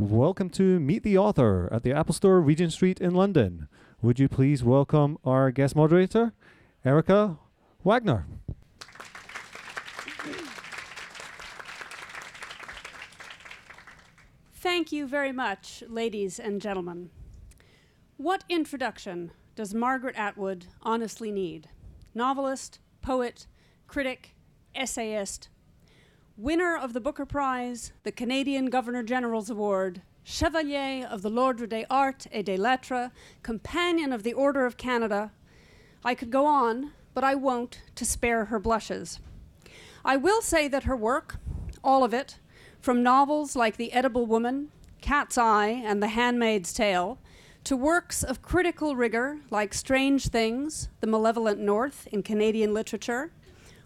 Welcome to Meet the Author at the Apple Store, Regent Street in London. Would you please welcome our guest moderator, Erica Wagner? Thank you very much, ladies and gentlemen. What introduction does Margaret Atwood honestly need? Novelist, poet, critic, essayist, winner of the Booker Prize, the Canadian Governor General's Award, Chevalier of the l'Ordre des Arts et des Lettres, Companion of the Order of Canada. I could go on, but I won't to spare her blushes. I will say that her work, all of it, from novels like The Edible Woman, Cat's Eye, and The Handmaid's Tale, to works of critical rigor like Strange Things, The Malevolent North in Canadian literature,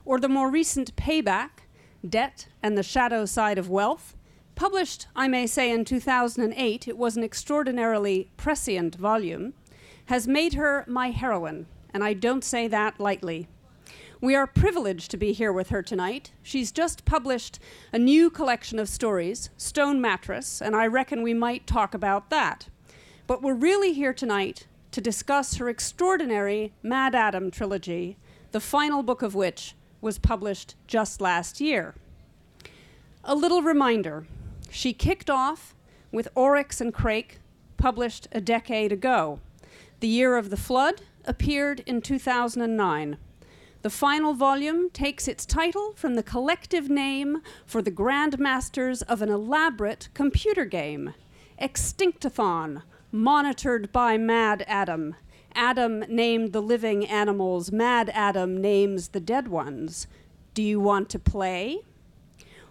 or the more recent Payback, Debt and the Shadow Side of Wealth. Published, I may say, in 2008, it was an extraordinarily prescient volume, has made her my heroine, and I don't say that lightly. We are privileged to be here with her tonight. She's just published a new collection of stories, Stone Mattress, and I reckon we might talk about that. But we're really here tonight to discuss her extraordinary MaddAddam trilogy, the final book of which was published just last year. A little reminder she kicked off with Oryx and Crake, published a decade ago. The Year of the Flood appeared in 2009. The final volume takes its title from the collective name for the grandmasters of an elaborate computer game, Extinctathon, monitored by MaddAddam. Adam named the living animals, MaddAddam names the dead ones. Do you want to play?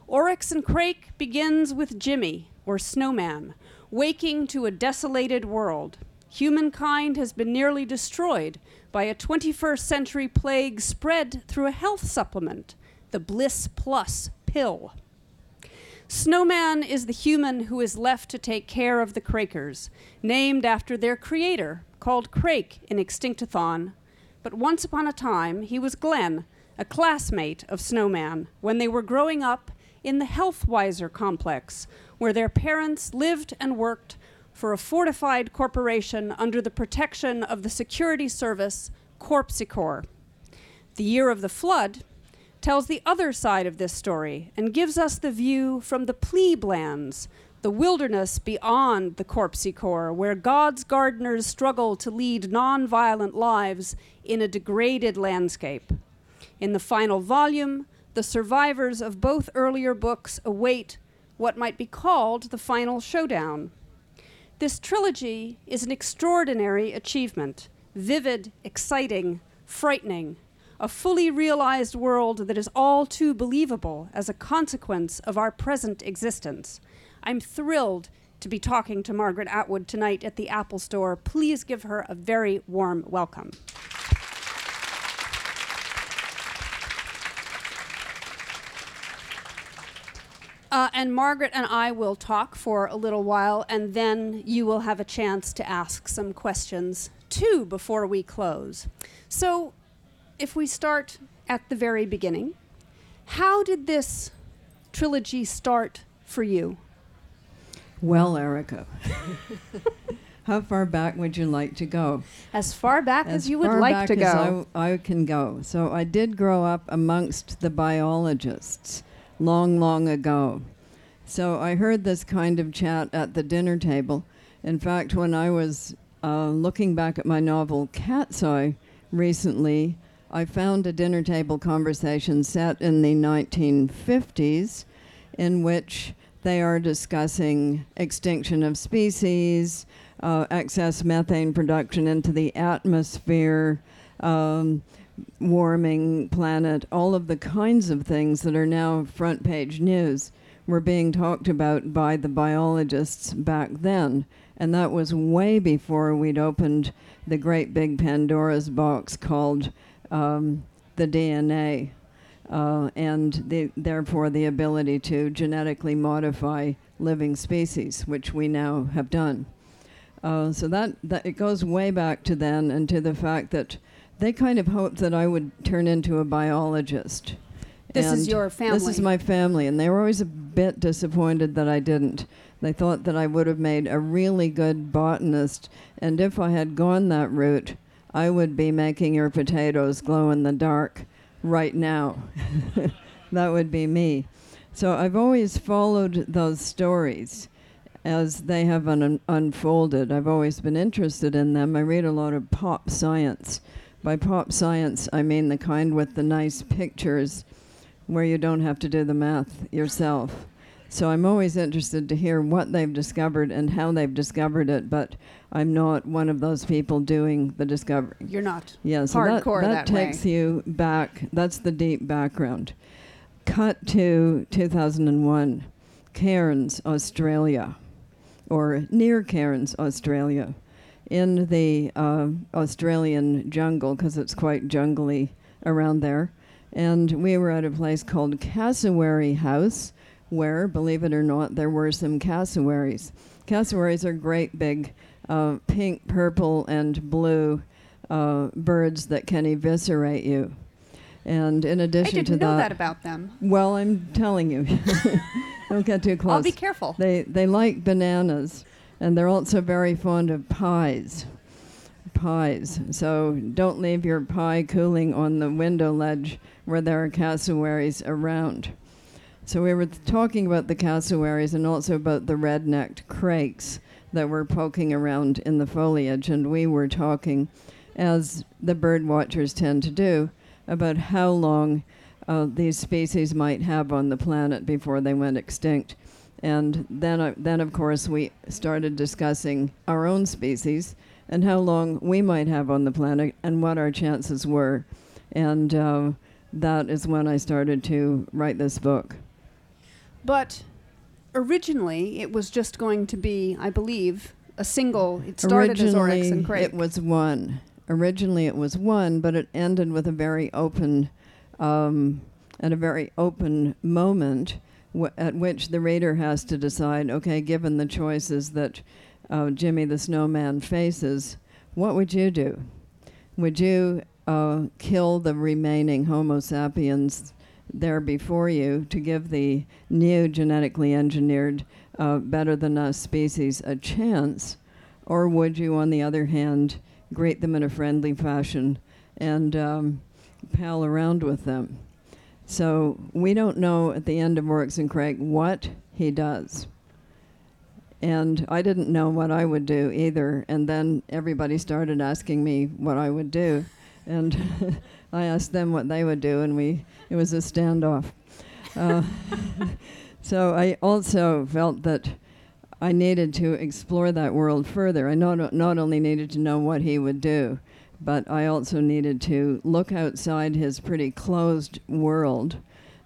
Oryx and Crake begins with Jimmy, or Snowman, waking to a desolated world. Humankind has been nearly destroyed by a 21st century plague spread through a health supplement, the BlyssPluss pill. Snowman is the human who is left to take care of the Crakers, named after their creator, called Crake in Extinctathon. But once upon a time, he was Glenn, a classmate of Snowman, when they were growing up in the HelthWyzer complex, where their parents lived and worked for a fortified corporation under the protection of the security service CorpSeCorps. The Year of the Flood tells the other side of this story and gives us the view from the pleeblands, the wilderness beyond the CorpSeCorps, where God's gardeners struggle to lead non-violent lives in a degraded landscape. In the final volume, the survivors of both earlier books await what might be called the final showdown. This trilogy is an extraordinary achievement, vivid, exciting, frightening, a fully realized world that is all too believable as a consequence of our present existence. I'm thrilled to be talking to Margaret Atwood tonight at the Apple Store. Please give her a very warm welcome. Uh, and Margaret and I will talk for a little while, and then you will have a chance to ask some questions too before we close. So, if we start at the very beginning, how did this trilogy start for you? Well, Erica, how far back would you like to go? As far back as, As you would like to as go. I, I can go. So I did grow up amongst the biologists long, long ago. So I heard this kind of chat at the dinner table. In fact, when I was uh, looking back at my novel Cat's Eye recently, I found a dinner table conversation set in the 1950s in which they are discussing extinction of species, uh, excess methane production into the atmosphere, um, warming planet, all of the kinds of things that are now front page news were being talked about by the biologists back then. And that was way before we'd opened the great big Pandora's box called um, the DNA. Uh, and the, therefore the ability to genetically modify living species, which we now have done. Uh, so that, that it goes way back to then and to the fact that they kind of hoped that I would turn into a biologist. This is your family. This is my family, and they were always a bit disappointed that I didn't. They thought that I would have made a really good botanist, and if I had gone that route, I would be making your potatoes glow in the dark right now. that would be me. So I've always followed those stories as they have un- unfolded. I've always been interested in them. I read a lot of pop science. By pop science, I mean the kind with the nice pictures where you don't have to do the math yourself. So I'm always interested to hear what they've discovered and how they've discovered it, but I'm not one of those people doing the discovery. You're not. Yeah, so Hardcore that, that that way. takes you back. That's the deep background. Cut to 2001, Cairns, Australia, or near Cairns, Australia, in the uh, Australian jungle, because it's quite jungly around there. And we were at a place called Cassowary House, where, believe it or not, there were some cassowaries. Cassowaries are great big uh, pink, purple, and blue uh, birds that can eviscerate you. And in I addition didn't to know that, that about them. well, I'm telling you, don't get too close. I'll be careful. They they like bananas, and they're also very fond of pies. Pies. So don't leave your pie cooling on the window ledge where there are cassowaries around. So we were talking about the cassowaries and also about the red-necked crakes that were poking around in the foliage, and we were talking, as the bird watchers tend to do, about how long uh, these species might have on the planet before they went extinct. And then, uh, then of course, we started discussing our own species and how long we might have on the planet and what our chances were. And uh, that is when I started to write this book. But originally, it was just going to be, I believe, a single. It started as Oryx and Crake. it was one. Originally, it was one, but it ended with a very open, um, at a very open moment, w- at which the reader has to decide. Okay, given the choices that uh, Jimmy the Snowman faces, what would you do? Would you uh, kill the remaining Homo sapiens there before you to give the new genetically engineered, uh, better than us species a chance? Or would you, on the other hand, greet them in a friendly fashion and um, pal around with them? So we don't know at the end of Oryx and Crake what he does. And I didn't know what I would do either. And then everybody started asking me what I would do. And I asked them what they would do, and we it was a standoff. Uh, so I also felt that I needed to explore that world further. I not, not only needed to know what he would do, but I also needed to look outside his pretty closed world.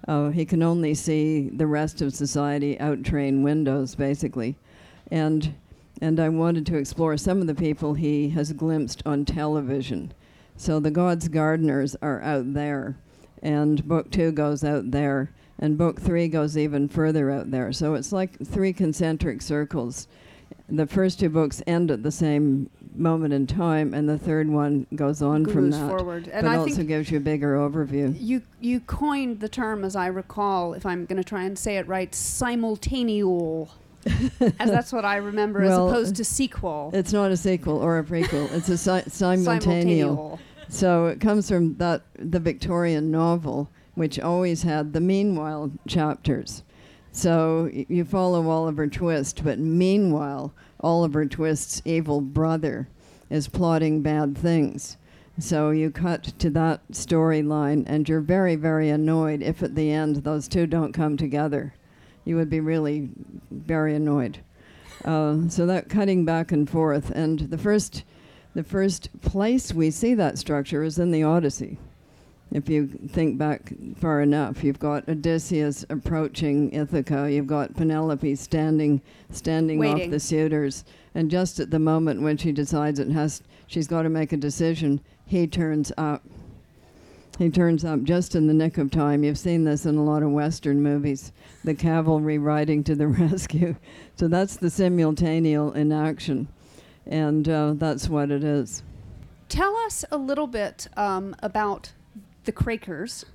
Uh, he can only see the rest of society out train windows, basically. And, and I wanted to explore some of the people he has glimpsed on television. So the God's Gardeners are out there, and book two goes out there, and book three goes even further out there. So it's like three concentric circles. The first two books end at the same moment in time, and the third one goes on from that. forward. And but I also think gives you a bigger overview. you you coined the term, as I recall, if I'm going to try and say it right, simultaneal. as that's what I remember, Well, as opposed to sequel. It's not a sequel or a prequel. it's a si- simultaneal. Simultaneal. So it comes from that the Victorian novel, which always had the meanwhile chapters. So y- you follow Oliver Twist, but meanwhile, Oliver Twist's evil brother is plotting bad things. So you cut to that storyline, and you're very, very annoyed if at the end those two don't come together. You would be really very annoyed. Uh, so that cutting back and forth, and the first, the first place we see that structure is in the Odyssey. If you think back far enough, you've got Odysseus approaching Ithaca. You've got Penelope standing, standing off the suitors, and just at the moment when she decides it has, she's got to make a decision, he turns up. He turns up just in the nick of time. You've seen this in a lot of Western movies. The cavalry riding to the rescue. So that's the simultaneal in action, and uh, that's what it is. Tell us a little bit um, about the Crakers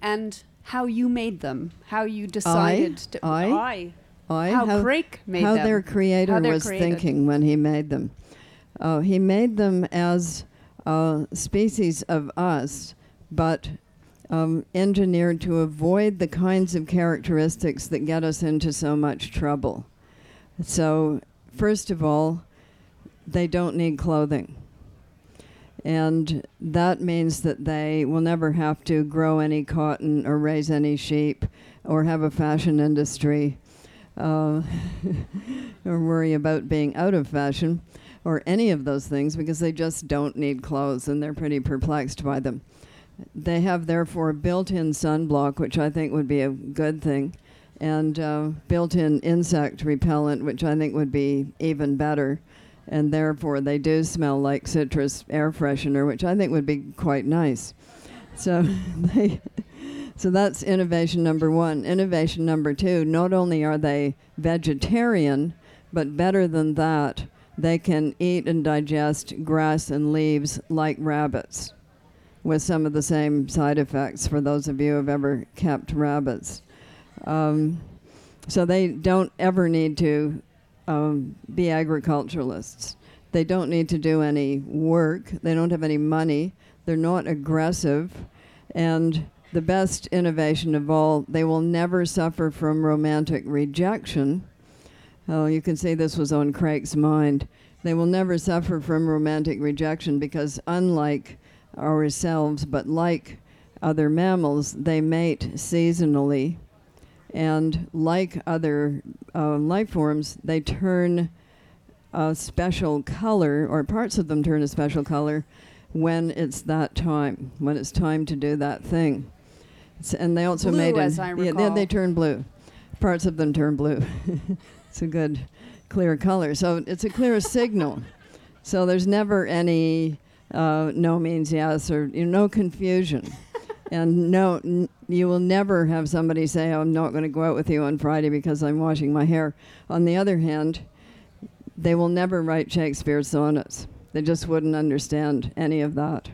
and how you made them, how you decided to. I? I. I how, how, Crake made how them. their creator How was created. thinking when he made them. Uh, he made them as a species of us, but um, engineered to avoid the kinds of characteristics that get us into so much trouble. So, first of all, they don't need clothing. And that means that they will never have to grow any cotton or raise any sheep or have a fashion industry uh, or worry about being out of fashion or any of those things because they just don't need clothes and they're pretty perplexed by them. They have, therefore, built in sunblock, which I think would be a good thing, and uh, built in insect repellent, which I think would be even better. And therefore, they do smell like citrus air freshener, which I think would be quite nice. So, they, so that's innovation number one. Innovation number two not only are they vegetarian, but better than that, they can eat and digest grass and leaves like rabbits with some of the same side effects for those of you who have ever kept rabbits. Um, so they don't ever need to um, be agriculturalists. They don't need to do any work. They don't have any money. They're not aggressive. And the best innovation of all, they will never suffer from romantic rejection. Oh, you can see this was on Crake's mind. They will never suffer from romantic rejection because, unlike ourselves, but like other mammals, they mate seasonally. And like other uh, life forms, they turn a special color, or parts of them turn a special color when it's that time, when it's time to do that thing. And they also Blue, made an- yeah, they, they turn blue. Parts of them turn blue. it's a good, clear color. So it's a clear signal. So there's never any uh, no means yes or you know, no confusion. And no, n- you will never have somebody say, I'm not going to go out with you on Friday because I'm washing my hair. On the other hand, they will never write Shakespeare's sonnets. They just wouldn't understand any of that.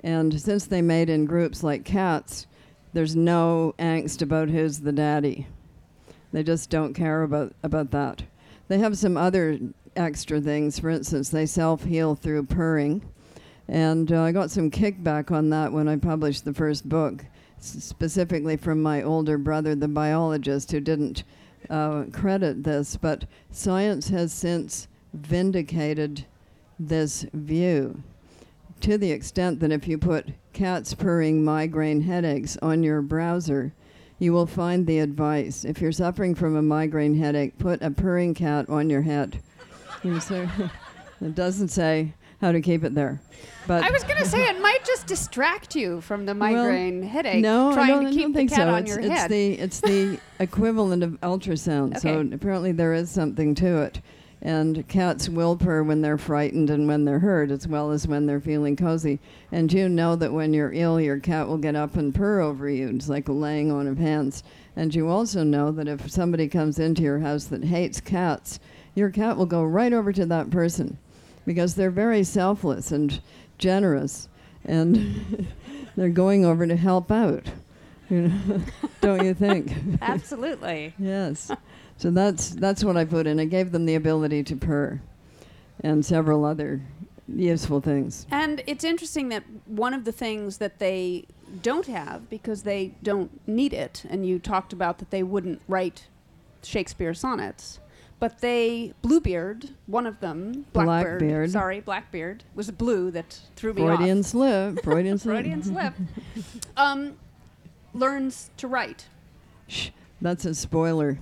And since they made in groups like cats, there's no angst about who's the daddy. They just don't care about, about that. They have some other extra things. For instance, they self heal through purring. And uh, I got some kickback on that when I published the first book, s- specifically from my older brother, the biologist, who didn't uh, credit this. But science has since vindicated this view to the extent that if you put cats purring migraine headaches on your browser, you will find the advice. If you're suffering from a migraine headache, put a purring cat on your head. It doesn't say how to keep it there. But I was going to say it might just distract you from the Well, migraine headache. no, trying I don't, to I keep don't think so. on it's, it's the it's the equivalent of ultrasound. So apparently there is something to it. And cats will purr when they're frightened and when they're hurt, as well as when they're feeling cozy. And you know that when you're ill, your cat will get up and purr over you. It's like a laying on of hands. And you also know that if somebody comes into your house that hates cats, your cat will go right over to that person because they're very selfless and generous. And they're going over to help out. You know, don't you think? Absolutely. yes. So that's that's what I put in. I gave them the ability to purr, and several other useful things. And it's interesting that one of the things that they don't have because they don't need it, and you talked about that they wouldn't write Shakespeare sonnets, but they Bluebeard, one of them, Blackbird, Blackbeard. sorry, Blackbeard was blue that threw me Freudian off. slip. Freudian slip. Freudian slip. Um, learns to write. Shh, that's a spoiler.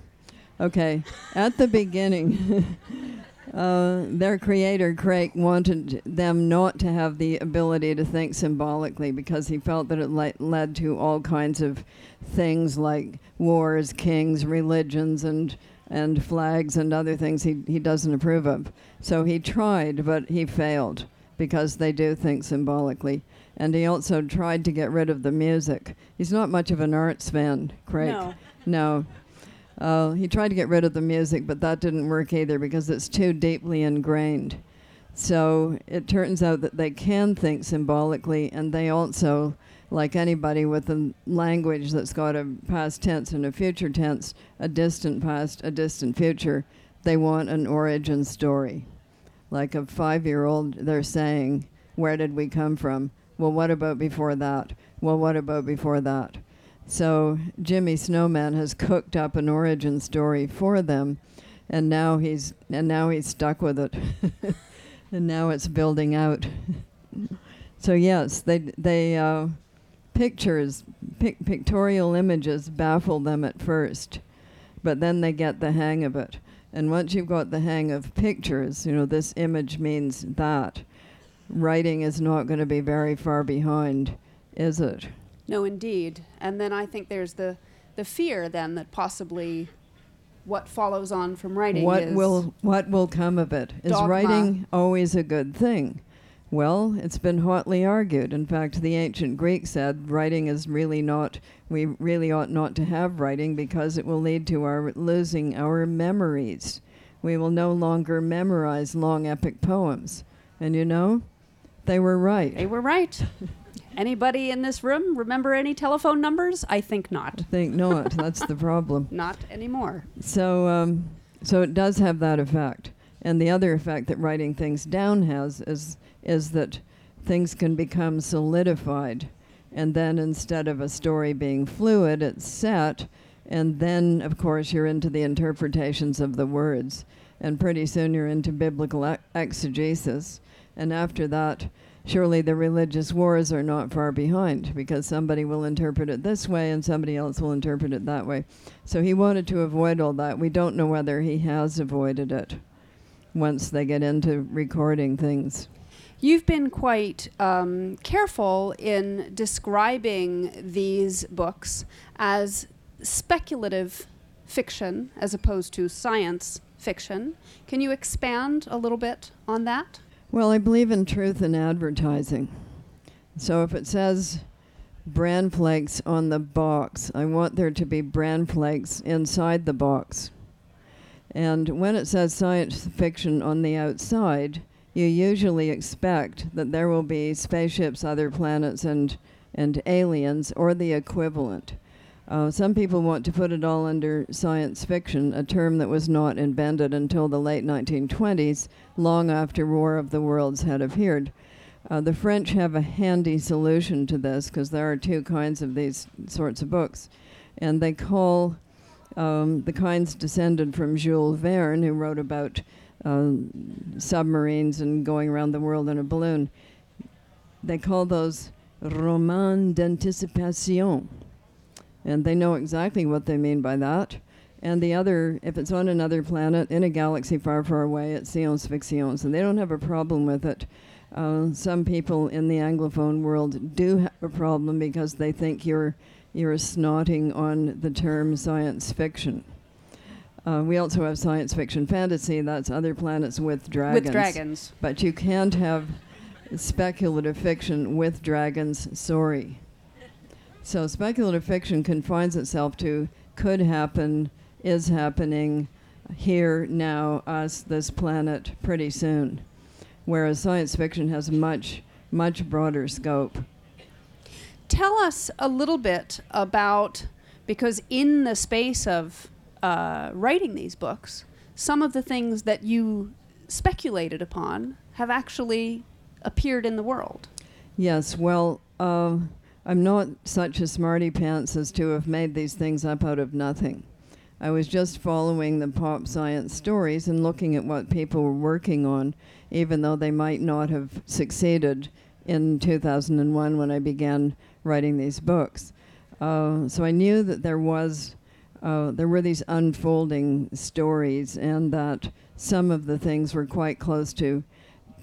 Okay, at the beginning, uh, their creator, Crake, wanted them not to have the ability to think symbolically because he felt that it le- led to all kinds of things like wars, kings, religions, and, and flags and other things he, he doesn't approve of. So he tried, but he failed because they do think symbolically. And he also tried to get rid of the music. He's not much of an arts fan, Crake. No. No. Uh, he tried to get rid of the music, but that didn't work either because it's too deeply ingrained. So it turns out that they can think symbolically, and they also like anybody with a language that's got a past tense and a future tense, a distant past, a distant future, they want an origin story. Like a five year old, they're saying, Where did we come from? Well, what about before that? Well, what about before that? So Jimmy Snowman has cooked up an origin story for them, and now he's and now he's stuck with it, and now it's building out. so yes, they they uh, pictures, pic- pictorial images baffle them at first, but then they get the hang of it. And once you've got the hang of pictures, you know this image means that. Writing is not going to be very far behind, is it? No, indeed. And then I think there's the the fear then that possibly what follows on from writing what is will what will come of it? Is Dogma. writing always a good thing? Well, it's been hotly argued. In fact, the ancient Greeks said writing is really not we really ought not to have writing because it will lead to our losing our memories. We will no longer memorize long epic poems. And you know, they were right. they were right. Anybody in this room remember any telephone numbers? I think not. I think not. That's the problem. Not anymore. So, um, so it does have that effect. And the other effect that writing things down has is is that things can become solidified, and then instead of a story being fluid, it's set, and then of course you're into the interpretations of the words, and pretty soon you're into biblical exegesis, and after that. Surely the religious wars are not far behind because somebody will interpret it this way and somebody else will interpret it that way. So he wanted to avoid all that. We don't know whether he has avoided it once they get into recording things. You've been quite um, careful in describing these books as speculative fiction as opposed to science fiction. Can you expand a little bit on that? Well, I believe in truth in advertising. So if it says bran flakes on the box, I want there to be bran flakes inside the box. And when it says science fiction on the outside, you usually expect that there will be spaceships, other planets, and, and aliens, or the equivalent. Uh, some people want to put it all under science fiction, a term that was not invented until the late 1920s, long after War of the Worlds had appeared. Uh, the French have a handy solution to this because there are two kinds of these sorts of books. And they call um, the kinds descended from Jules Verne, who wrote about um, submarines and going around the world in a balloon. They call those romans d'anticipation. And they know exactly what they mean by that. And the other, if it's on another planet in a galaxy far, far away, it's science fiction. So they don't have a problem with it. Uh, some people in the Anglophone world do have a problem because they think you're you're snotting on the term science fiction. Uh, we also have science fiction fantasy. That's other planets with dragons. With dragons. But you can't have speculative fiction with dragons. Sorry. So speculative fiction confines itself to could happen, is happening, here, now, us, this planet, pretty soon. Whereas science fiction has much, much broader scope. Tell us a little bit about, because in the space of uh, writing these books, some of the things that you speculated upon have actually appeared in the world. Yes, well, uh, I'm not such a smarty pants as to have made these things up out of nothing. I was just following the pop science stories and looking at what people were working on, even though they might not have succeeded in 2001 when I began writing these books. Uh, so I knew that there was uh, there were these unfolding stories, and that some of the things were quite close to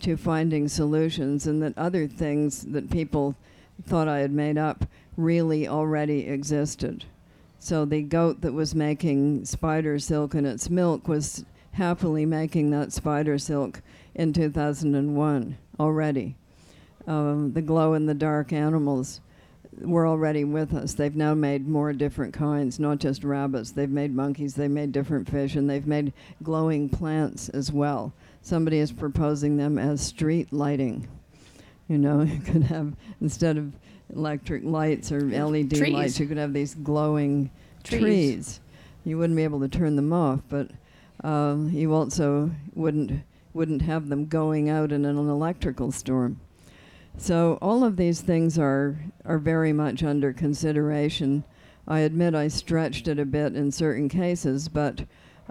to finding solutions, and that other things that people thought I had made up really already existed. So the goat that was making spider silk in its milk was happily making that spider silk in 2001 already. Um, the glow in the dark animals were already with us. They've now made more different kinds, not just rabbits. They've made monkeys, they've made different fish, and they've made glowing plants as well. Somebody is proposing them as street lighting. You know, you could have, instead of electric lights or LED Trees. lights. You could have these glowing Trees. trees. You wouldn't be able to turn them off, but um, you also wouldn't wouldn't have them going out in an electrical storm. So all of these things are are very much under consideration. I admit I stretched it a bit in certain cases, but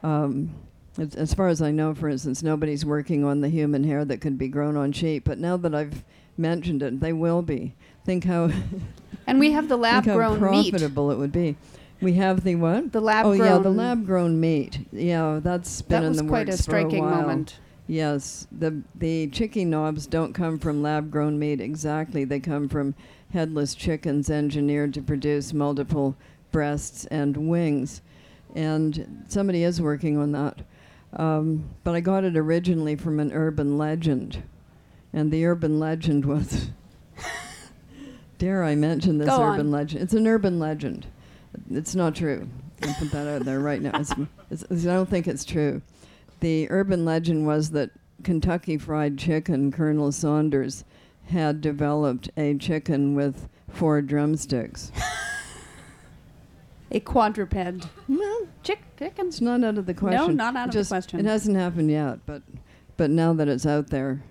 um, as, as far as I know, for instance, nobody's working on the human hair that could be grown on sheep. But now that I've mentioned it, they will be. Think how And we have the lab think how grown meat. profitable it would be. We have the what? The lab oh yeah, the lab grown meat. Yeah, that's been That in was the quite works a striking for a while. moment. Yes, the the chicken knobs don't come from lab grown meat exactly. They come from headless chickens engineered to produce multiple breasts and wings, and somebody is working on that. Um, but I got it originally from an urban legend, and the urban legend was. dare I mention this Go urban on. legend? It's an urban legend. It's not true. I'll put that out there right now. It's, it's, I don't think it's true. The urban legend was that Kentucky Fried Chicken, Colonel Sanders, had developed a chicken with four drumsticks. A quadruped. well, Chick chicken. it's not out of the question. No, not out of the question. It hasn't happened yet, but but now that it's out there,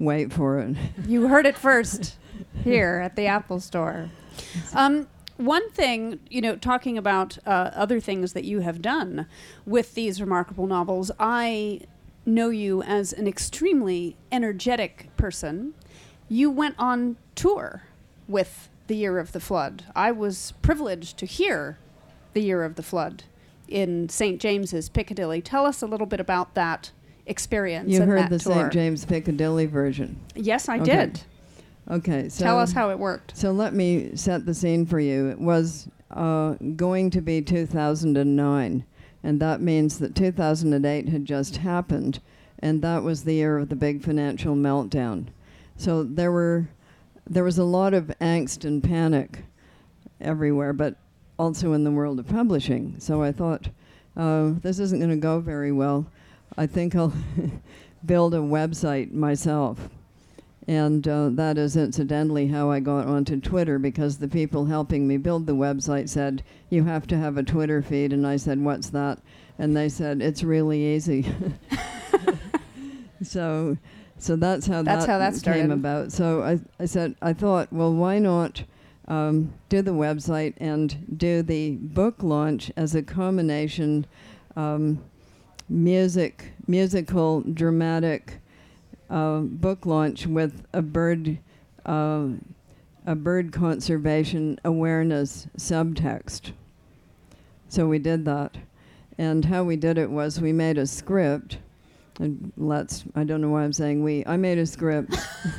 wait for it. You heard it first here at the Apple Store. Um, one thing, you know, talking about uh, other things that you have done with these remarkable novels, I know you as an extremely energetic person. You went on tour with The Year of the Flood. I was privileged to hear The Year of the Flood in St. James's Piccadilly. Tell us a little bit about that experience. You and heard the tour. St. James Piccadilly version. Yes, I Okay. did. Okay, so Tell us how it worked. So let me set the scene for you. It was uh, going to be 2009, and that means that 2008 had just happened, and that was the year of the big financial meltdown. So there were there was a lot of angst and panic everywhere, but also in the world of publishing. So I thought uh, this isn't going to go very well. I think I'll build a website myself. And uh, that is incidentally how I got onto Twitter because the people helping me build the website said, You have to have a Twitter feed. And I said, What's that? And they said, It's really easy. so, so that's how That's that how that started. came about. So I, I said, I thought, well, why not um, do the website and do the book launch as a combination um, music, musical, dramatic uh, book launch with a bird, uh, a bird conservation awareness subtext. So we did that, and how we did it was we made a script. And let's, I don't know why I'm saying we. I made a script.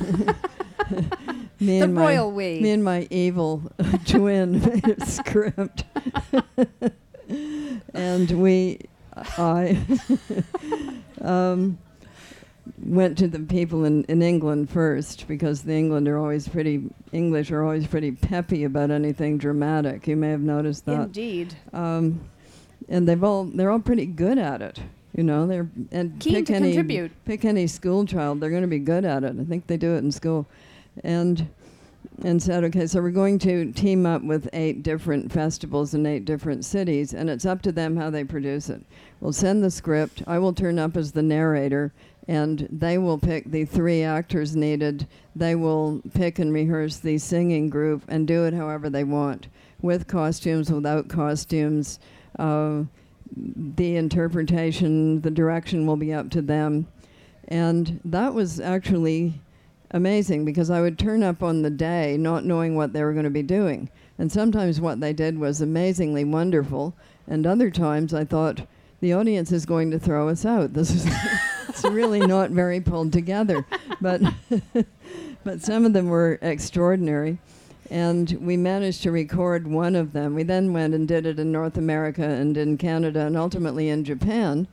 me The and my, royal we. me and my evil twin made a script. and we, I um, went to the people in, in England first because the England are always pretty, English are always pretty peppy about anything dramatic. You may have noticed that. Indeed. Um, and they've all, they're all pretty good at it. You know, they're, and Keen pick to any, contribute. pick any school child, they're going to be good at it. I think they do it in school. And and said, okay, so we're going to team up with eight different festivals in eight different cities, and it's up to them how they produce it. We'll send the script. I will turn up as the narrator, and they will pick the three actors needed. They will pick and rehearse the singing group and do it however they want, with costumes, without costumes. Uh, the interpretation, the direction will be up to them. And that was actually amazing because I would turn up on the day not knowing what they were going to be doing. And sometimes what they did was amazingly wonderful, and other times I thought, the audience is going to throw us out. This is it's really not very pulled together. But but some of them were extraordinary. And we managed to record one of them. We then went and did it in North America and in Canada and ultimately in Japan,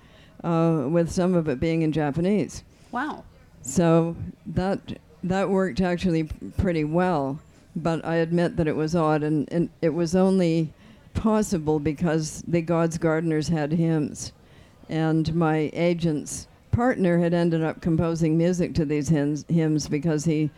uh, with some of it being in Japanese. Wow. So that that worked actually pretty well, but I admit that it was odd, and, and it was only possible because the God's Gardeners had hymns, and my agent's partner had ended up composing music to these hymns, hymns because he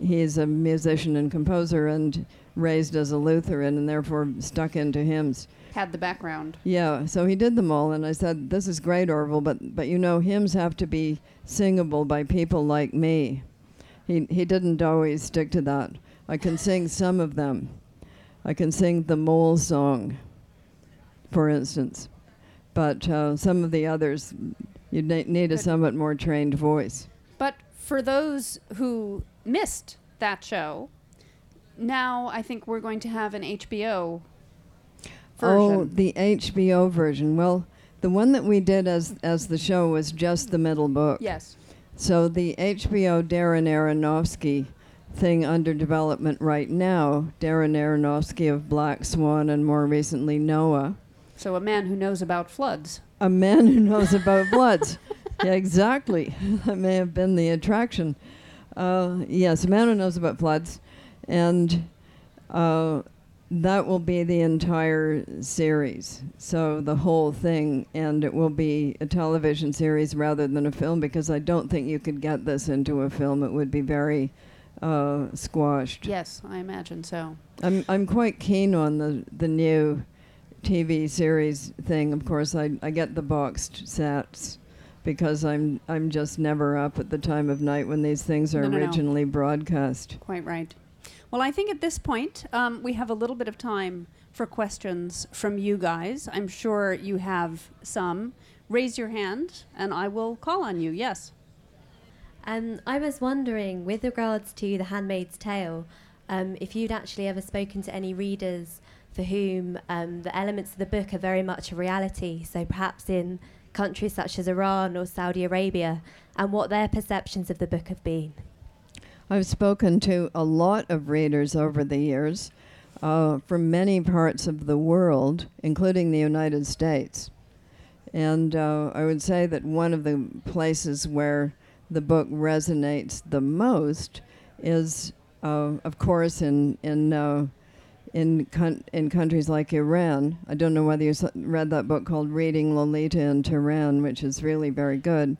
he's a musician and composer and raised as a Lutheran and therefore stuck into hymns. Had the background. Yeah, so he did them all, and I said, "This is great, Orville, but but you know, hymns have to be singable by people like me." He he didn't always stick to that. I can sing some of them. I can sing the mole song, for instance, but uh, some of the others, you ne- need a somewhat more trained voice. But for those who missed that show, now I think we're going to have an HBO version. Oh, the HBO version. Well, the one that we did as as the show was just the middle book. yes. So the HBO Darren Aronofsky thing under development right now, Darren Aronofsky of Black Swan and more recently Noah, So a man who knows about floods. A man who knows about bloods. yeah, exactly. that may have been the attraction. Uh, yes, a man who knows about floods, and uh, that will be the entire series. So the whole thing, and it will be a television series rather than a film because I don't think you could get this into a film. It would be very uh, squashed. Yes, I imagine so. I'm I'm quite keen on the the new TV series thing. Of course, I I get the boxed sets because I'm I'm just never up at the time of night when these things are No, no, no. originally broadcast. Quite right. Well, I think at this point um, we have a little bit of time for questions from you guys. I'm sure you have some. Raise your hand, and I will call on you. Yes. Um, I was wondering, with regards to The Handmaid's Tale, um, if you'd actually ever spoken to any readers for whom um, the elements of the book are very much a reality, so perhaps in countries such as Iran or Saudi Arabia, and what their perceptions of the book have been. I've spoken to a lot of readers over the years uh, from many parts of the world, including the United States. And uh, I would say that one of the places where the book resonates the most is, uh, of course, in in uh, in coun- in countries like Iran. I don't know whether you read that book called Reading Lolita in Tehran, which is really very good.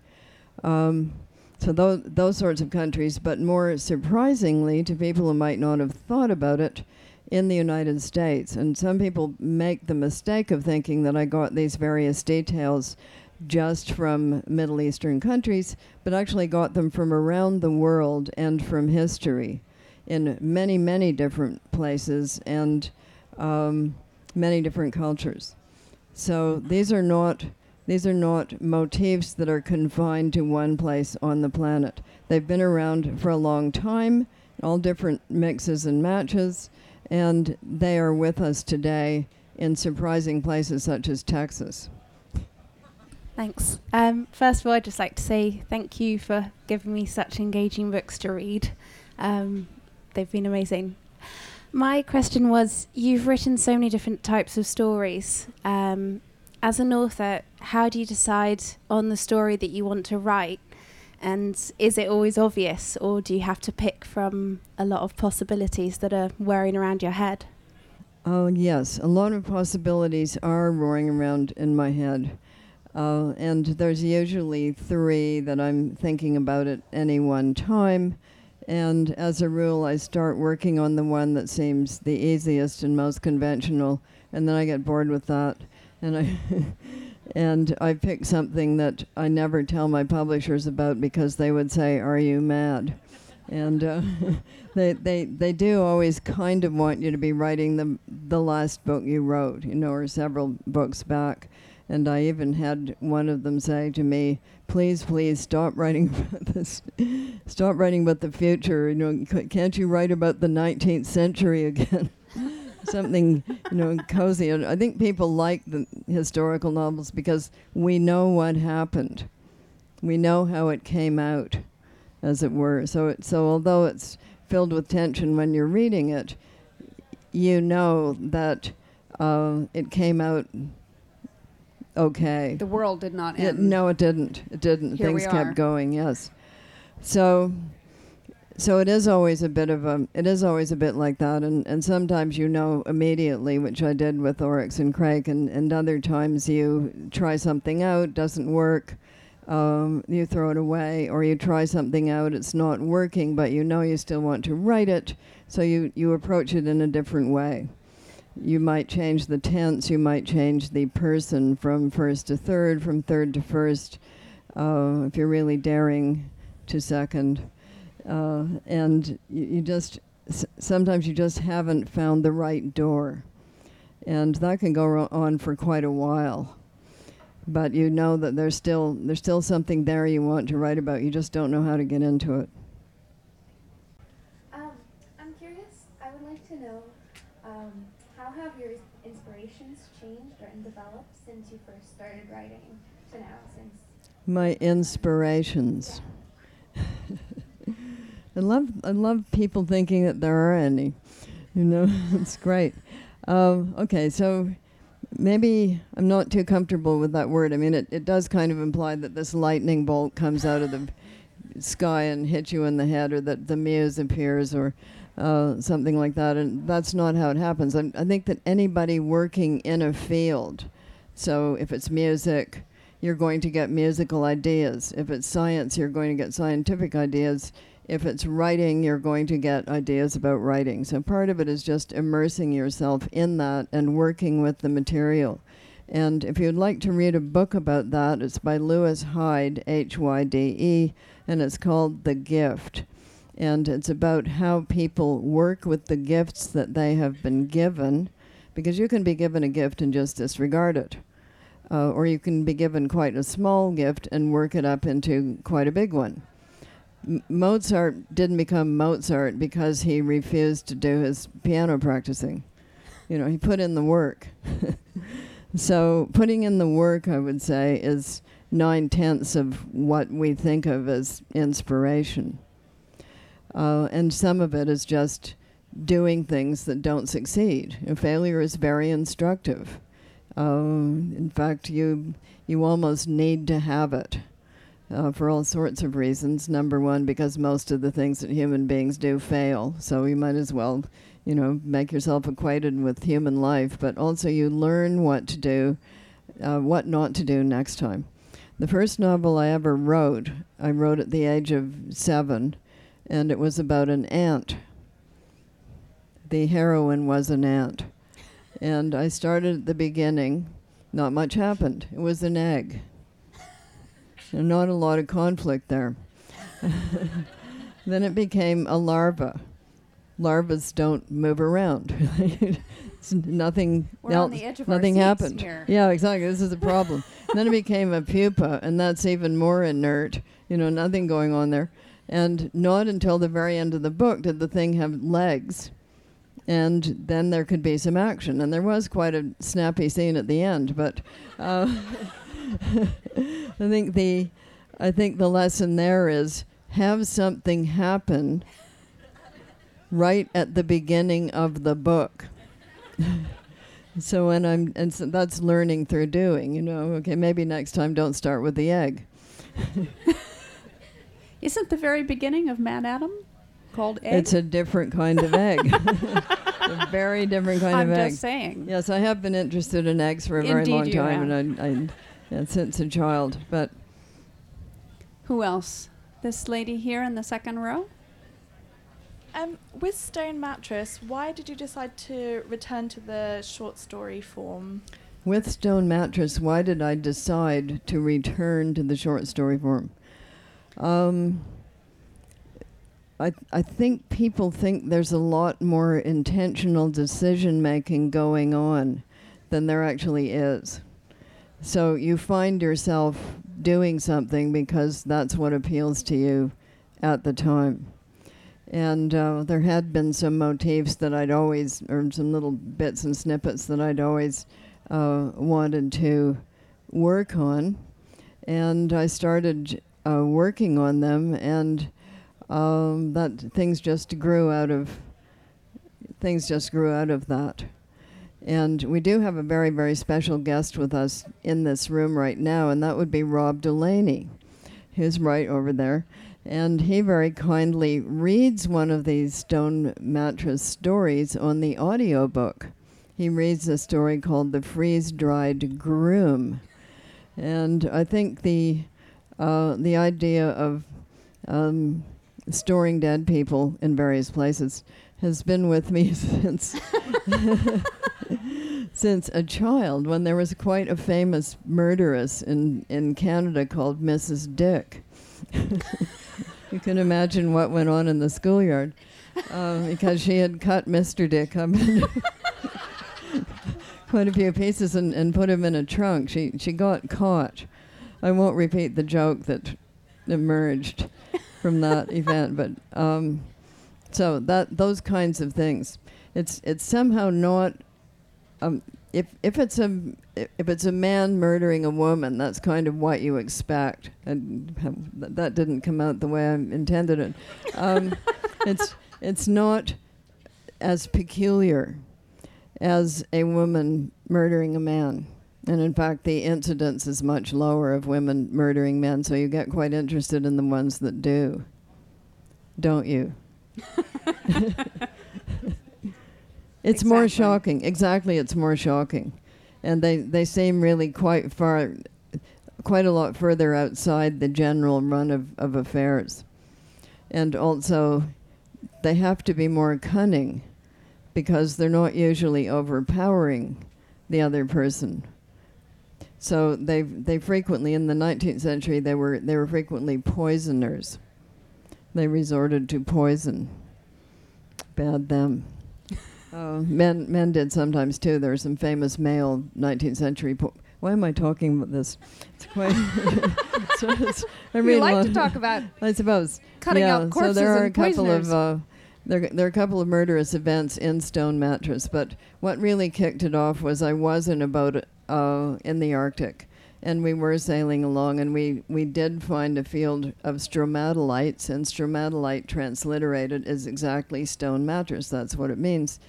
Um, so those those sorts of countries, but more surprisingly to people who might not have thought about it, in the United States. And some people make the mistake of thinking that I got these various details just from Middle Eastern countries, but actually got them from around the world and from history in many, many different places and um, many different cultures. So these are not these are not motifs that are confined to one place on the planet. They've been around for a long time, all different mixes and matches, and they are with us today in surprising places such as Texas. Thanks. Um, first of all, I'd just like to say thank you for giving me such engaging books to read. Um, they've been amazing. My question was you've written so many different types of stories. Um, as an author, how do you decide on the story that you want to write? And is it always obvious, or do you have to pick from a lot of possibilities that are whirring around your head? Oh, yes. A lot of possibilities are roaring around in my head. Uh, and there's usually three that I'm thinking about at any one time. And as a rule, I start working on the one that seems the easiest and most conventional, and then I get bored with that. And I. and I pick something that I never tell my publishers about because they would say, "Are you mad?" And uh, they they they do always kind of want you to be writing the the last book you wrote, you know, or several books back. And I even had one of them say to me, "Please, please stop writing about this. Stop writing about the future. You know, can't you write about the 19th century again?" Something you know cozy. And I think people like the historical novels because we know what happened. We know how it came out, as it were. So it, so although it's filled with tension when you're reading it, you know that uh, it came out okay. The world did not end. no, it didn't. It didn't. Here Things kept going. Yes. So, so it is always a bit of a. It is always a bit like that, and and sometimes you know immediately, which I did with Oryx and Crake, and and other times you try something out, doesn't work. um, you throw it away, or you try something out, it's not working, but you know you still want to write it, so you, you approach it in a different way. You might change the tense, you might change the person from first to third, from third to first, uh, if you're really daring to second. Uh, and you, you just, s- sometimes you just haven't found the right door. And that can go on for quite a while but you know that there's still there's still something there you want to write about. You just don't know how to get into it. Um, I'm curious. I would like to know um, how have your inspirations changed or developed since you first started writing to now? Since My inspirations. I love I love people thinking that there are any. You know, it's great. Um, okay, so maybe I'm not too comfortable with that word. I mean, it, it does kind of imply that this lightning bolt comes out of the sky and hits you in the head, or that the muse appears, or uh, something like that. And that's not how it happens. I, I think that anybody working in a field, so if it's music, you're going to get musical ideas. If it's science, you're going to get scientific ideas. If it's writing, you're going to get ideas about writing. So part of it is just immersing yourself in that and working with the material. And if you'd like to read a book about that, it's by Lewis Hyde, H Y D E, and it's called The Gift. And it's about how people work with the gifts that they have been given, because you can be given a gift and just disregard it. Uh, or you can be given quite a small gift and work it up into quite a big one. M- Mozart didn't become Mozart because he refused to do his piano practicing. You know, he put in the work. so, putting in the work, I would say, is nine tenths of what we think of as inspiration. Uh, and some of it is just doing things that don't succeed. And failure is very instructive. Um, in fact, you you almost need to have it uh, for all sorts of reasons. Number one, because most of the things that human beings do fail, so you might as well, you know, make yourself acquainted with human life. But also, you learn what to do, uh, what not to do next time. The first novel I ever wrote, I wrote at the age of seven, and it was about an ant. The heroine was an ant. And I started at the beginning. Not much happened. It was an egg. And not a lot of conflict there. then it became a larva. Larvas don't move around. It's nothing We're else. on the edge of our nothing happened. here. Yeah, exactly. This is the problem. then it became a pupa, and that's even more inert. You know, nothing going on there. And not until the very end of the book did the thing have legs. And then there could be some action. And there was quite a snappy scene at the end. But uh, I think the I think the lesson there is have something happen right at the beginning of the book. so when I'm and so that's learning through doing, you know, okay, maybe next time don't start with the egg. Isn't the very beginning of MaddAddam called egg? It's a different kind of egg. a very different kind I'm of just saying. Yes, I have been interested in eggs for a very long you time and I, I yeah, since a child. But Who else? This lady here in the second row. Um, with Stone Mattress, why did you decide to return to the short story form? With Stone Mattress, why did I decide to return to the short story form? Um, I, I think people think there's a lot more intentional decision making going on than there actually is. So you find yourself doing something because that's what appeals to you at the time. And uh, there had been some motifs that I'd always, or some little bits and snippets that I'd always uh, wanted to work on. And I started uh, working on them, and um, that things just grew out of things just grew out of that. And we do have a very, very special guest with us in this room right now, and that would be Rob Delaney, who's right over there. And he very kindly reads one of these stone mattress stories on the audiobook. He reads a story called The Freeze Dried Groom. And I think the uh, the idea of um, storing dead people in various places has been with me since since a child when there was quite a famous murderess in, in Canada called Mrs. Dick. you can imagine what went on in the schoolyard uh, because she had cut Mr. Dick up into quite a few pieces and, and put him in a trunk. She, she got caught. I won't repeat the joke that emerged from that event, but um, so that those kinds of things. It's it's somehow not. Um, if if it's a if it's a man murdering a woman, that's kind of what you expect, and that didn't come out the way I intended it. Um, it's it's not as peculiar as a woman murdering a man. And in fact, the incidence is much lower of women murdering men, so you get quite interested in the ones that do. Don't you? it's more shocking. Exactly, it's more shocking. And they, they seem really quite far, quite a lot further outside the general run of, of affairs. And also, they have to be more cunning because they're not usually overpowering the other person. So they they frequently in the 19th century they were they were frequently poisoners. They resorted to poison. Bad them. uh, men men did sometimes too. There are some famous male 19th century. Po- Why am I talking about this? It's quite. so it's, I We read like to talk about I suppose. cutting yeah, out corpses so there are and a couple poisoners. of uh, there there are a couple of murderous events in Stone Mattress, but what really kicked it off was I was in a boat uh, in the Arctic, and we were sailing along, and we we did find a field of stromatolites, and stromatolite transliterated is exactly stone mattress. That's what it means,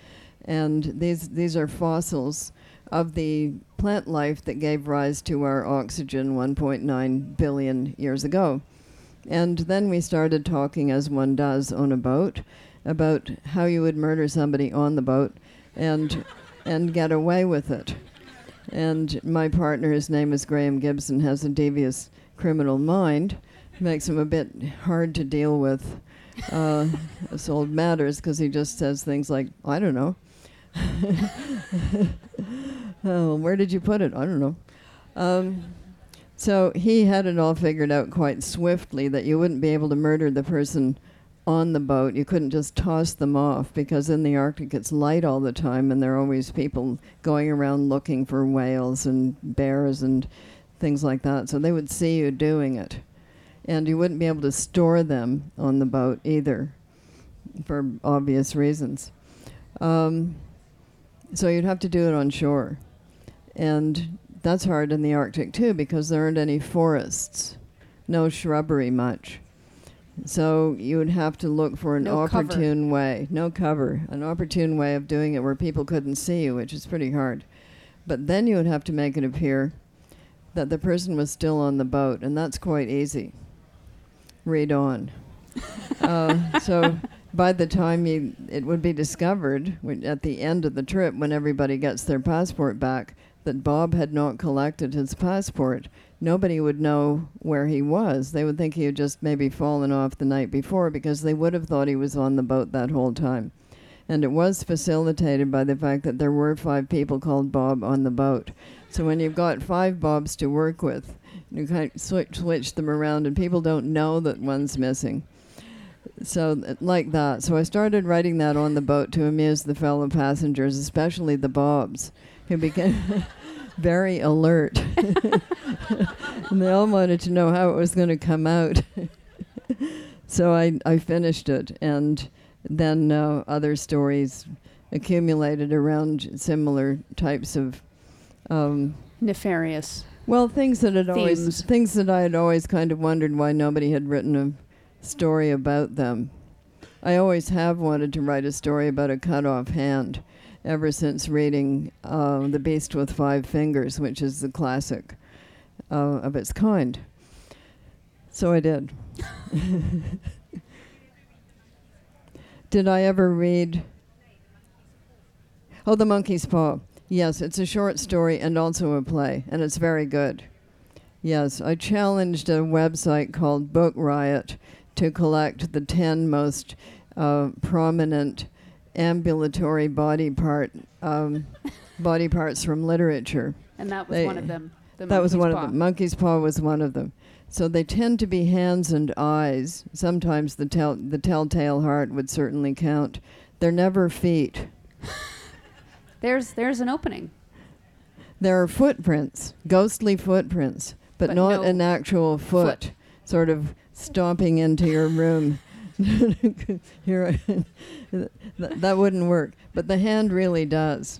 and these these are fossils of the plant life that gave rise to our oxygen 1.9 billion years ago. And then we started talking, as one does on a boat, about how you would murder somebody on the boat and, and get away with it. And my partner, his name is Graeme Gibson, has a devious criminal mind. Makes him a bit hard to deal with uh, this old matters because he just says things like, I don't know. oh, where did you put it? I don't know. Um, so he had it all figured out quite swiftly that you wouldn't be able to murder the person on the boat. You couldn't just toss them off because in the Arctic it's light all the time and there are always people going around looking for whales and bears and things like that. So they would see you doing it. And you wouldn't be able to store them on the boat either for obvious reasons. Um, so you'd have to do it on shore. And that's hard in the Arctic too because there aren't any forests, no shrubbery much. So you would have to look for an No cover. opportune way, no cover, an opportune way of doing it where people couldn't see you, which is pretty hard. But then you would have to make it appear that the person was still on the boat, and that's quite easy. Read on. uh, so by the time you, it would be discovered when, at the end of the trip, when everybody gets their passport back, that Bob had not collected his passport, nobody would know where he was. They would think he had just maybe fallen off the night before because they would have thought he was on the boat that whole time. And it was facilitated by the fact that there were five people called Bob on the boat. So when you've got five Bobs to work with, you kind of switch, switch them around, and people don't know that one's missing. So, th- like that. So, I started writing that on the boat to amuse the fellow passengers, especially the Bobs, who became very alert. and they all wanted to know how it was going to come out. so, I, I finished it, and then uh, other stories accumulated around similar types of. Um, Nefarious. well, things that had always things that I had always kind of wondered why nobody had written a story about them. I always have wanted to write a story about a cut off hand, ever since reading uh, *The Beast with Five Fingers*, which is the classic uh, of its kind. So I did. did I ever read? Oh, *The Monkey's Paw*. Yes, it's a short story and also a play, and it's very good. Yes, I challenged a website called Book Riot to collect the 10 most uh, prominent ambulatory body part um, body parts from literature. And that was They- one of them. The that was one paw. of them. Monkey's paw was one of them. So they tend to be hands and eyes. Sometimes the tell the telltale heart would certainly count. They're never feet. There's there's an opening. There are footprints, ghostly footprints, but, But not no an actual foot, foot. sort of stomping into your room. Here, th- that wouldn't work. But the hand really does.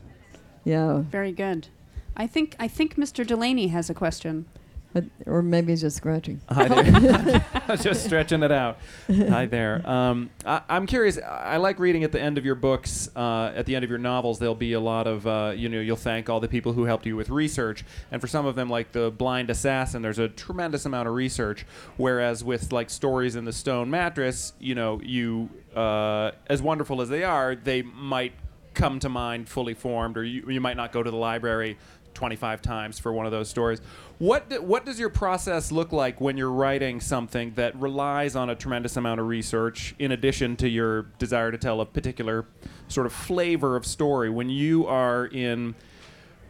Yeah, Very good. I think I think Mr. Delaney has a question. But- or maybe he's just scratching. Hi there. Just stretching it out. Hi there. Um, I, I'm curious. I like reading at the end of your books, uh, at the end of your novels. There'll be a lot of, uh, you know, you'll thank all the people who helped you with research. And for some of them, like the Blind Assassin, there's a tremendous amount of research. Whereas with like stories in the Stone Mattress, you know, you, uh, as wonderful as they are, they might come to mind fully formed, or you, you might not go to the library 25 times for one of those stories. What do, what does your process look like when you're writing something that relies on a tremendous amount of research in addition to your desire to tell a particular sort of flavor of story? When you are in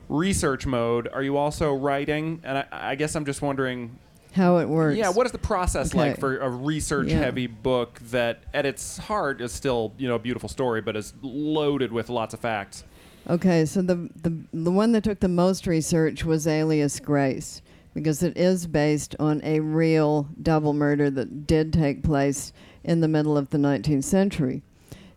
research mode, are you also writing? And I, I guess I'm just wondering, How it works. yeah, what is the process like for a research-heavy book that, at its heart, is still you know a beautiful story, but is loaded with lots of facts? Okay, so the, the the one that took the most research was Alias Grace because it is based on a real double murder that did take place in the middle of the 19th century.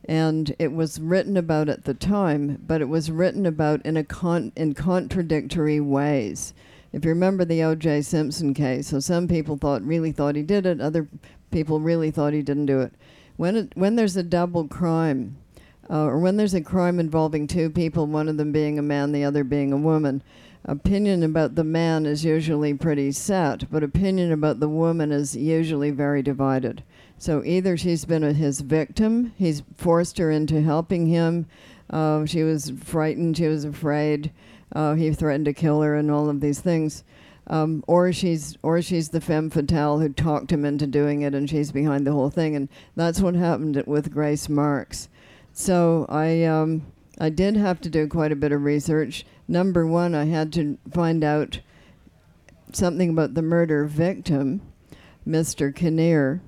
And it was written about at the time, but it was written about in a con- in contradictory ways. If you remember the O.J. Simpson case, so some people thought really thought he did it, other people really thought he didn't do it. When it, when there's a double crime, uh, or when there's a crime involving two people, one of them being a man, the other being a woman, opinion about the man is usually pretty set, but opinion about the woman is usually very divided. So either she's been a, his victim, he's forced her into helping him, uh, she was frightened, she was afraid, uh, he threatened to kill her, and all of these things. Um, or she's or she's the femme fatale who talked him into doing it, and she's behind the whole thing. And that's what happened with Grace Marks. So I um, I did have to do quite a bit of research. Number one, I had to find out something about the murder victim, Mr. Kinnear.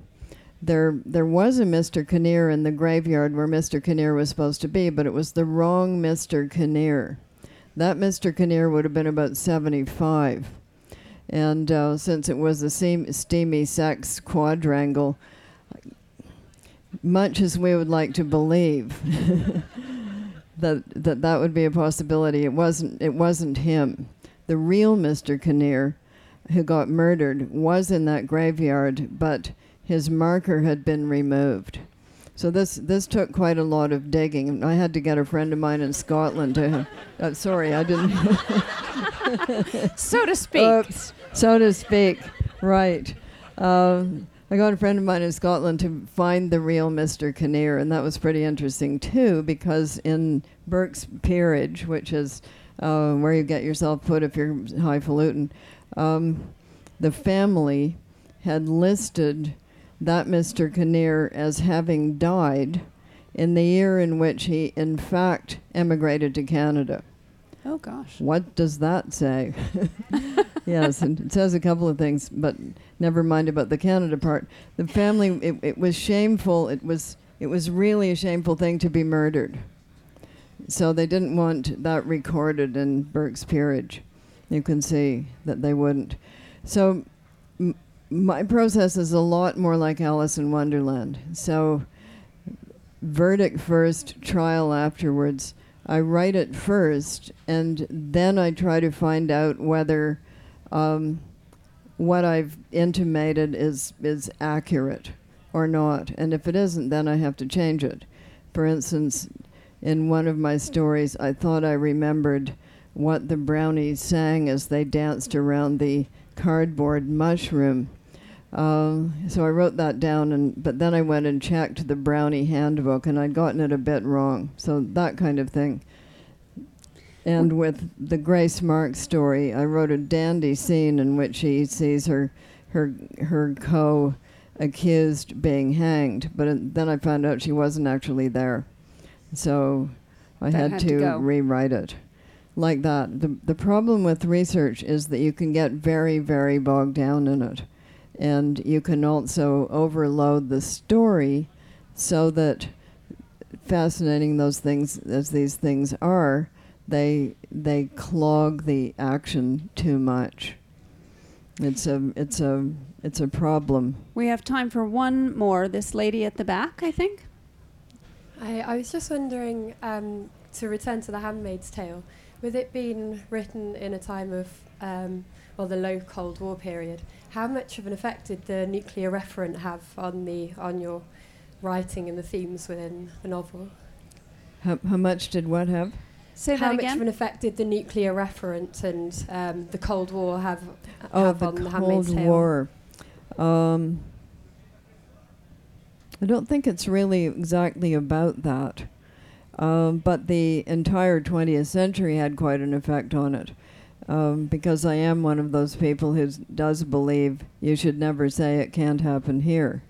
There there was a Mr. Kinnear in the graveyard where Mr. Kinnear was supposed to be, but it was the wrong Mr. Kinnear. That Mr. Kinnear would have been about 75. And uh, since it was a steamy sex quadrangle, much as we would like to believe that, that that would be a possibility, it wasn't, it wasn't him. The real Mr. Kinnear, who got murdered, was in that graveyard, but his marker had been removed. So this this took quite a lot of digging. I had to get a friend of mine in Scotland to. Uh, sorry, I didn't. so to speak. Oops, so to speak. Right. Um, I got a friend of mine in Scotland to find the real Mr. Kinnear, and that was pretty interesting too, because in Burke's Peerage, which is uh, where you get yourself put if you're highfalutin, um, the family had listed that Mr. Kinnear as having died in the year in which he, in fact, emigrated to Canada. Oh gosh. What does that say? yes, it says a couple of things, but never mind about the Canada part. The family, it, it was shameful. It was, it was really a shameful thing to be murdered. So they didn't want that recorded in Burke's Peerage. You can see that they wouldn't. So m- my process is a lot more like Alice in Wonderland. So verdict first, trial afterwards. I write it first, and then I try to find out whether um, what I've intimated is is accurate or not. And if it isn't, then I have to change it. For instance, in one of my stories, I thought I remembered what the brownies sang as they danced around the cardboard mushroom. Um, so I wrote that down, and but then I went and checked the brownie handbook, and I'd gotten it a bit wrong. So that kind of thing. And with the Grace Mark story, I wrote a dandy scene in which he sees her, her, her co-accused being hanged, but then I found out she wasn't actually there, so I had, had to to, rewrite it like that. The the problem with research is that you can get very very bogged down in it, and you can also overload the story, so that fascinating those things as these things are, they they clog the action too much. It's a it's a it's a problem. We have time for one more. This lady at the back, I think. I, I was just wondering, um, to return to The Handmaid's Tale, with it being written in a time of, um, well, the low Cold War period, how much of an effect did the nuclear referent have on the on your writing and the themes within the novel? How, how much did what have? Say how that much of an effect did the nuclear referent and um, the Cold War have, Oh, have the on The Cold Handmaid's Tale? War. Um, I don't think it's really exactly about that. Um, but the entire 20th century had quite an effect on it. Um, because I am one of those people who does believe you should never say it can't happen here.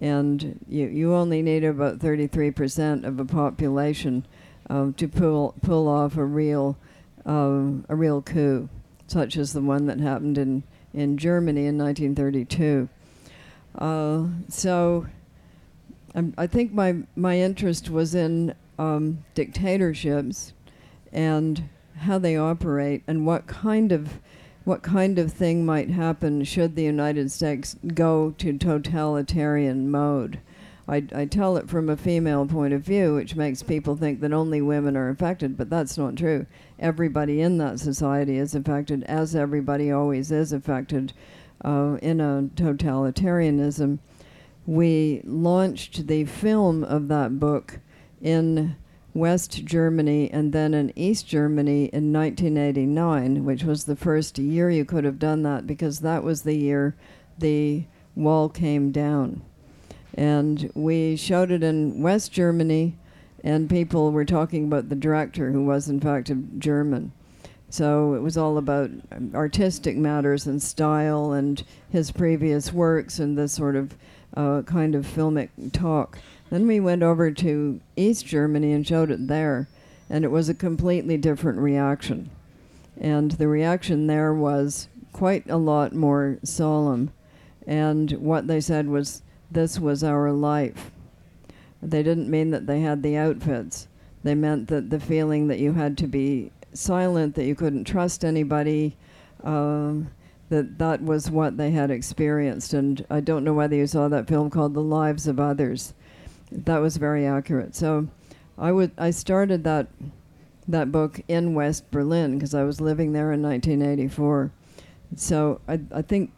And you, you only need about 33% of a population um, to pull, pull off a real, um, a real coup, such as the one that happened in, in Germany in 1932. Uh, so I'm, I think my, my interest was in um, dictatorships and how they operate and what kind of what kind of thing might happen should the United States go to totalitarian mode. I, I tell it from a female point of view, which makes people think that only women are affected, but that's not true. Everybody in that society is affected, as everybody always is affected uh, in a totalitarianism. We launched the film of that book in West Germany and then in East Germany in 1989, which was the first year you could have done that because that was the year the wall came down. And we showed it in West Germany, and people were talking about the director, who was in fact a German. So it was all about artistic matters and style and his previous works and this sort of uh, kind of filmic talk. Then we went over to East Germany and showed it there, and it was a completely different reaction. And the reaction there was quite a lot more solemn. And what they said was, this was our life. They didn't mean that they had the outfits. They meant that the feeling that you had to be silent, that you couldn't trust anybody, um, that that was what they had experienced. And I don't know whether you saw that film called The Lives of Others. That was very accurate. So I would I started that that book in West Berlin because I was living there in 1984. So I I think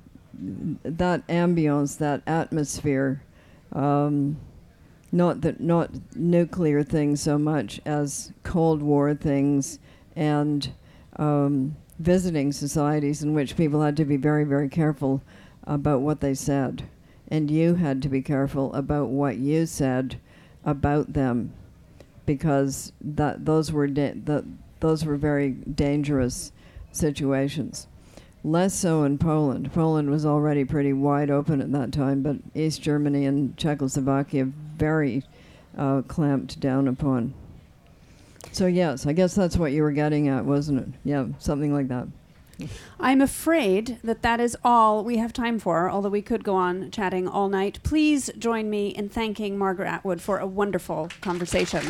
that ambience, that atmosphere, um, not that not nuclear things so much as Cold War things and um, visiting societies in which people had to be very very careful about what they said, and you had to be careful about what you said about them, because that those were da- that those were very dangerous situations. Less so in Poland. Poland was already pretty wide open at that time, but East Germany and Czechoslovakia very uh, clamped down upon. So yes, I guess that's what you were getting at, wasn't it? Yeah, something like that. I'm afraid that that is all we have time for, although we could go on chatting all night. Please join me in thanking Margaret Atwood for a wonderful conversation.